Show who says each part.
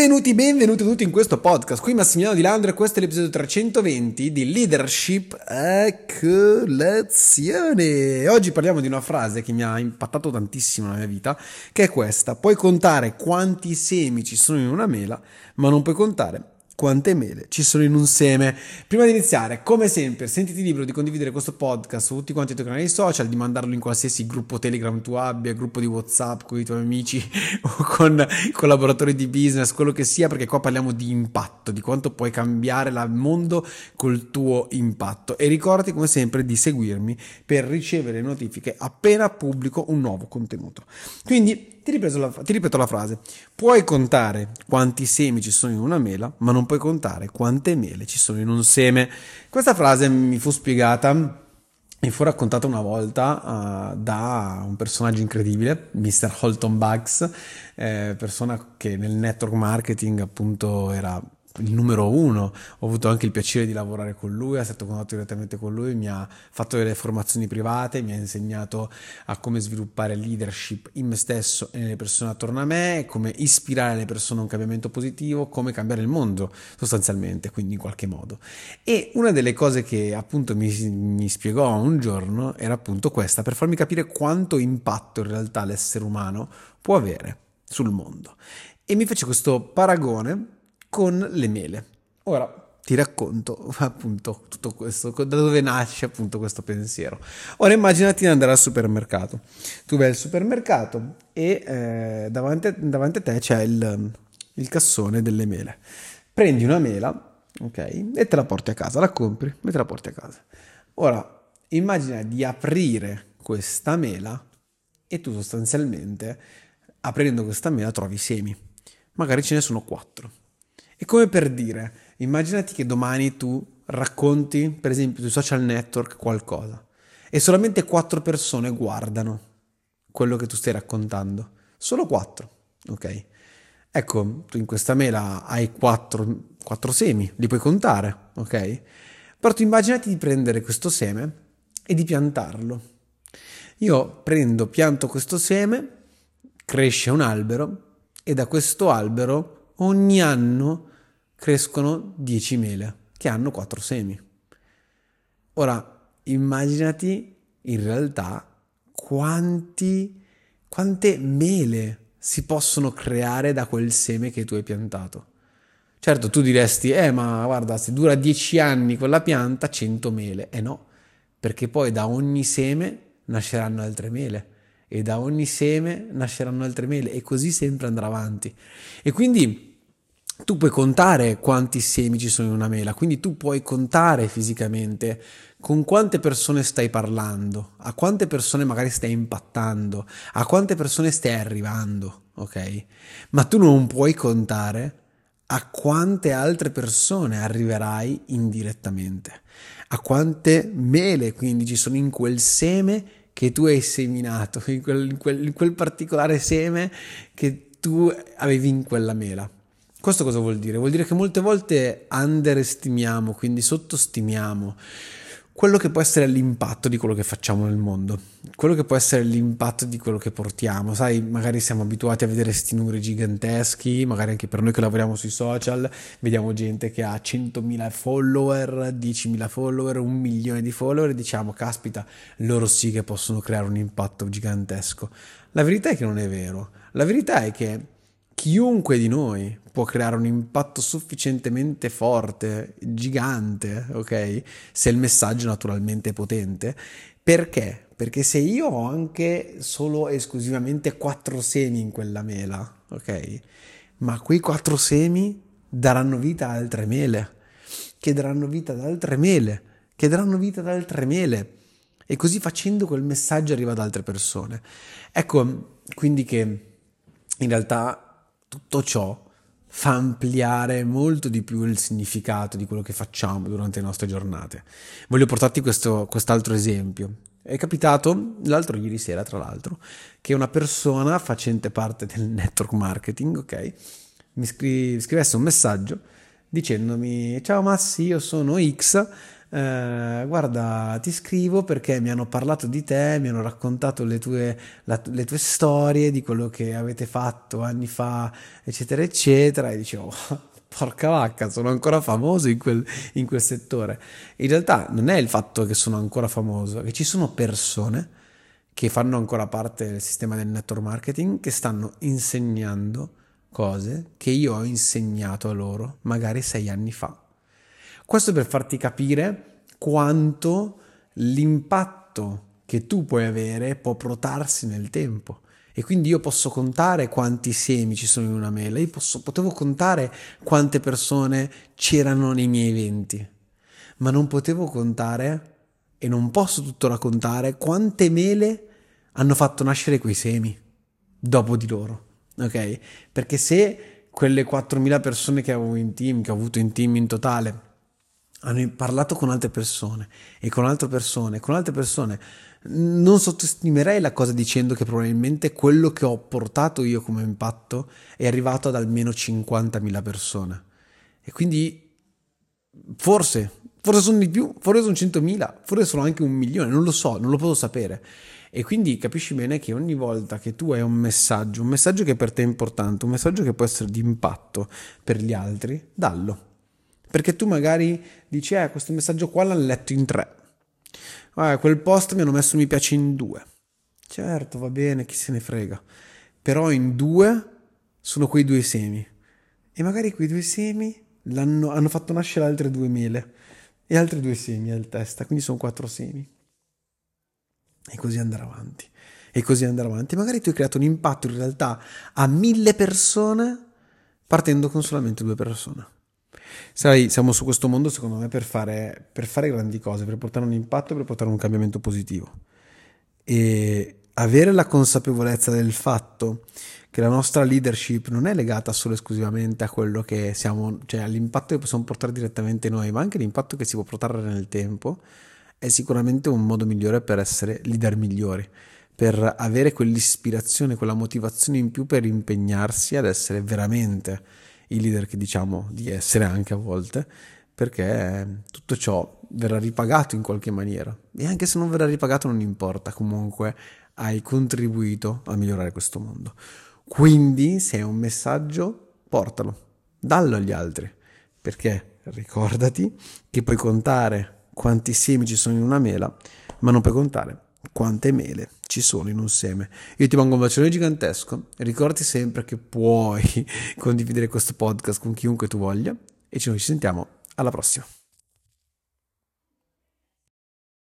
Speaker 1: Benvenuti, benvenuti tutti in questo podcast. Qui Massimiliano Di Landro e questo è l'episodio 320 di Leadership a colazione. Oggi parliamo di una frase che mi ha impattato tantissimo nella mia vita, che è questa. Puoi contare quanti semi ci sono in una mela, ma non puoi contare quante mele ci sono in un seme. Prima di iniziare, come sempre, sentiti libero di condividere questo podcast su tutti quanti i tuoi canali social, di mandarlo in qualsiasi gruppo Telegram tu abbia, gruppo di WhatsApp con i tuoi amici o con collaboratori di business, quello che sia, perché qua parliamo di impatto, di quanto puoi cambiare il mondo col tuo impatto. E ricordati come sempre di seguirmi per ricevere notifiche appena pubblico un nuovo contenuto. Quindi ti, la, ti, ripeto la frase. Puoi contare quanti semi ci sono in una mela, ma non puoi contare quante mele ci sono in un seme. Questa frase mi fu spiegata, mi fu raccontata una volta uh, da un personaggio incredibile, Mr. Holton Bugs, eh, persona che nel network marketing appunto era il numero uno, ho avuto anche il piacere di lavorare con lui, è stato contatto direttamente con lui, mi ha fatto delle formazioni private, mi ha insegnato a come sviluppare leadership in me stesso e nelle persone attorno a me, come ispirare le persone a un cambiamento positivo, come cambiare il mondo sostanzialmente, quindi in qualche modo. E una delle cose che appunto mi, mi spiegò un giorno era appunto questa, per farmi capire quanto impatto in realtà l'essere umano può avere sul mondo. E mi fece questo paragone con le mele. Ora ti racconto appunto tutto questo, da dove nasce appunto questo pensiero. Ora immaginati di andare al supermercato. Tu vai al supermercato e eh, davanti, davanti, a te c'è il, il cassone delle mele. Prendi una mela, ok, e te la porti a casa, la compri e te la porti a casa. Ora immagina di aprire questa mela e tu sostanzialmente aprendo questa mela trovi semi. Magari ce ne sono quattro è come per dire, immaginati che domani tu racconti, per esempio, sui social network qualcosa e solamente quattro persone guardano quello che tu stai raccontando. Solo quattro, ok? Ecco, tu in questa mela hai quattro, quattro semi, li puoi contare, ok? Però tu immaginati di prendere questo seme e di piantarlo. Io prendo, pianto questo seme, cresce un albero e da questo albero ogni anno crescono 10 mele che hanno 4 semi. Ora, immaginati in realtà quanti, quante mele si possono creare da quel seme che tu hai piantato. Certo, tu diresti, eh, ma guarda, se dura 10 anni quella pianta, 100 mele. Eh no, perché poi da ogni seme nasceranno altre mele e da ogni seme nasceranno altre mele e così sempre andrà avanti. E quindi tu puoi contare quanti semi ci sono in una mela, quindi tu puoi contare fisicamente con quante persone stai parlando, a quante persone magari stai impattando, a quante persone stai arrivando, ok? Ma tu non puoi contare a quante altre persone arriverai indirettamente, a quante mele quindi ci sono in quel seme che tu hai seminato, in quel, in quel, in quel particolare seme che tu avevi in quella mela. Questo cosa vuol dire? Vuol dire che molte volte underestimiamo, quindi sottostimiamo quello che può essere l'impatto di quello che facciamo nel mondo, quello che può essere l'impatto di quello che portiamo. Sai, magari siamo abituati a vedere questi numeri giganteschi, magari anche per noi che lavoriamo sui social, vediamo gente che ha 100.000 follower, 10.000 follower, un milione di follower e diciamo, caspita, loro sì che possono creare un impatto gigantesco. La verità è che non è vero. La verità è che chiunque di noi può creare un impatto sufficientemente forte, gigante, ok? Se il messaggio naturalmente è potente. Perché? Perché se io ho anche solo esclusivamente quattro semi in quella mela, ok? Ma quei quattro semi daranno vita a altre mele, che daranno vita ad altre mele, che daranno vita ad altre mele. E così facendo quel messaggio arriva ad altre persone. Ecco, quindi che in realtà tutto ciò fa ampliare molto di più il significato di quello che facciamo durante le nostre giornate. Voglio portarti questo, quest'altro esempio. È capitato l'altro ieri sera, tra l'altro, che una persona facente parte del network marketing, ok, mi scri- scrivesse un messaggio dicendomi ciao Massi, io sono X, eh, guarda, ti scrivo perché mi hanno parlato di te, mi hanno raccontato le tue, la, le tue storie, di quello che avete fatto anni fa, eccetera, eccetera, e dicevo, porca vacca, sono ancora famoso in quel, in quel settore. In realtà non è il fatto che sono ancora famoso, che ci sono persone che fanno ancora parte del sistema del network marketing che stanno insegnando cose che io ho insegnato a loro magari sei anni fa. Questo per farti capire quanto l'impatto che tu puoi avere può protarsi nel tempo. E quindi io posso contare quanti semi ci sono in una mela, io posso, potevo contare quante persone c'erano nei miei eventi, ma non potevo contare e non posso tuttora contare quante mele hanno fatto nascere quei semi dopo di loro ok? Perché se quelle 4.000 persone che avevo in team, che ho avuto in team in totale, hanno parlato con altre persone e con altre persone, con altre persone, non sottostimerei la cosa dicendo che probabilmente quello che ho portato io come impatto è arrivato ad almeno 50.000 persone. E quindi forse, forse sono di più, forse sono 100.000, forse sono anche un milione, non lo so, non lo posso sapere. E quindi capisci bene che ogni volta che tu hai un messaggio, un messaggio che per te è importante, un messaggio che può essere di impatto per gli altri, dallo. Perché tu magari dici, eh, questo messaggio qua l'hanno letto in tre. Ah, quel post mi hanno messo mi piace in due. Certo, va bene, chi se ne frega. Però in due sono quei due semi. E magari quei due semi hanno fatto nascere altre due mele e altre due semi al testa, quindi sono quattro semi. E così andare avanti. E così andare avanti. Magari tu hai creato un impatto in realtà a mille persone partendo con solamente due persone. Sai, siamo su questo mondo secondo me per fare, per fare grandi cose, per portare un impatto, per portare un cambiamento positivo. E avere la consapevolezza del fatto che la nostra leadership non è legata solo e esclusivamente a quello che siamo, cioè all'impatto che possiamo portare direttamente noi, ma anche l'impatto che si può portare nel tempo, è sicuramente un modo migliore per essere leader migliori, per avere quell'ispirazione, quella motivazione in più per impegnarsi ad essere veramente i leader che diciamo di essere anche a volte, perché tutto ciò verrà ripagato in qualche maniera. E anche se non verrà ripagato non importa, comunque hai contribuito a migliorare questo mondo. Quindi se è un messaggio, portalo, dallo agli altri, perché ricordati che puoi contare quanti semi ci sono in una mela, ma non puoi contare quante mele ci sono in un seme. Io ti mando un bacione gigantesco, ricordati sempre che puoi condividere questo podcast con chiunque tu voglia e ci sentiamo alla prossima.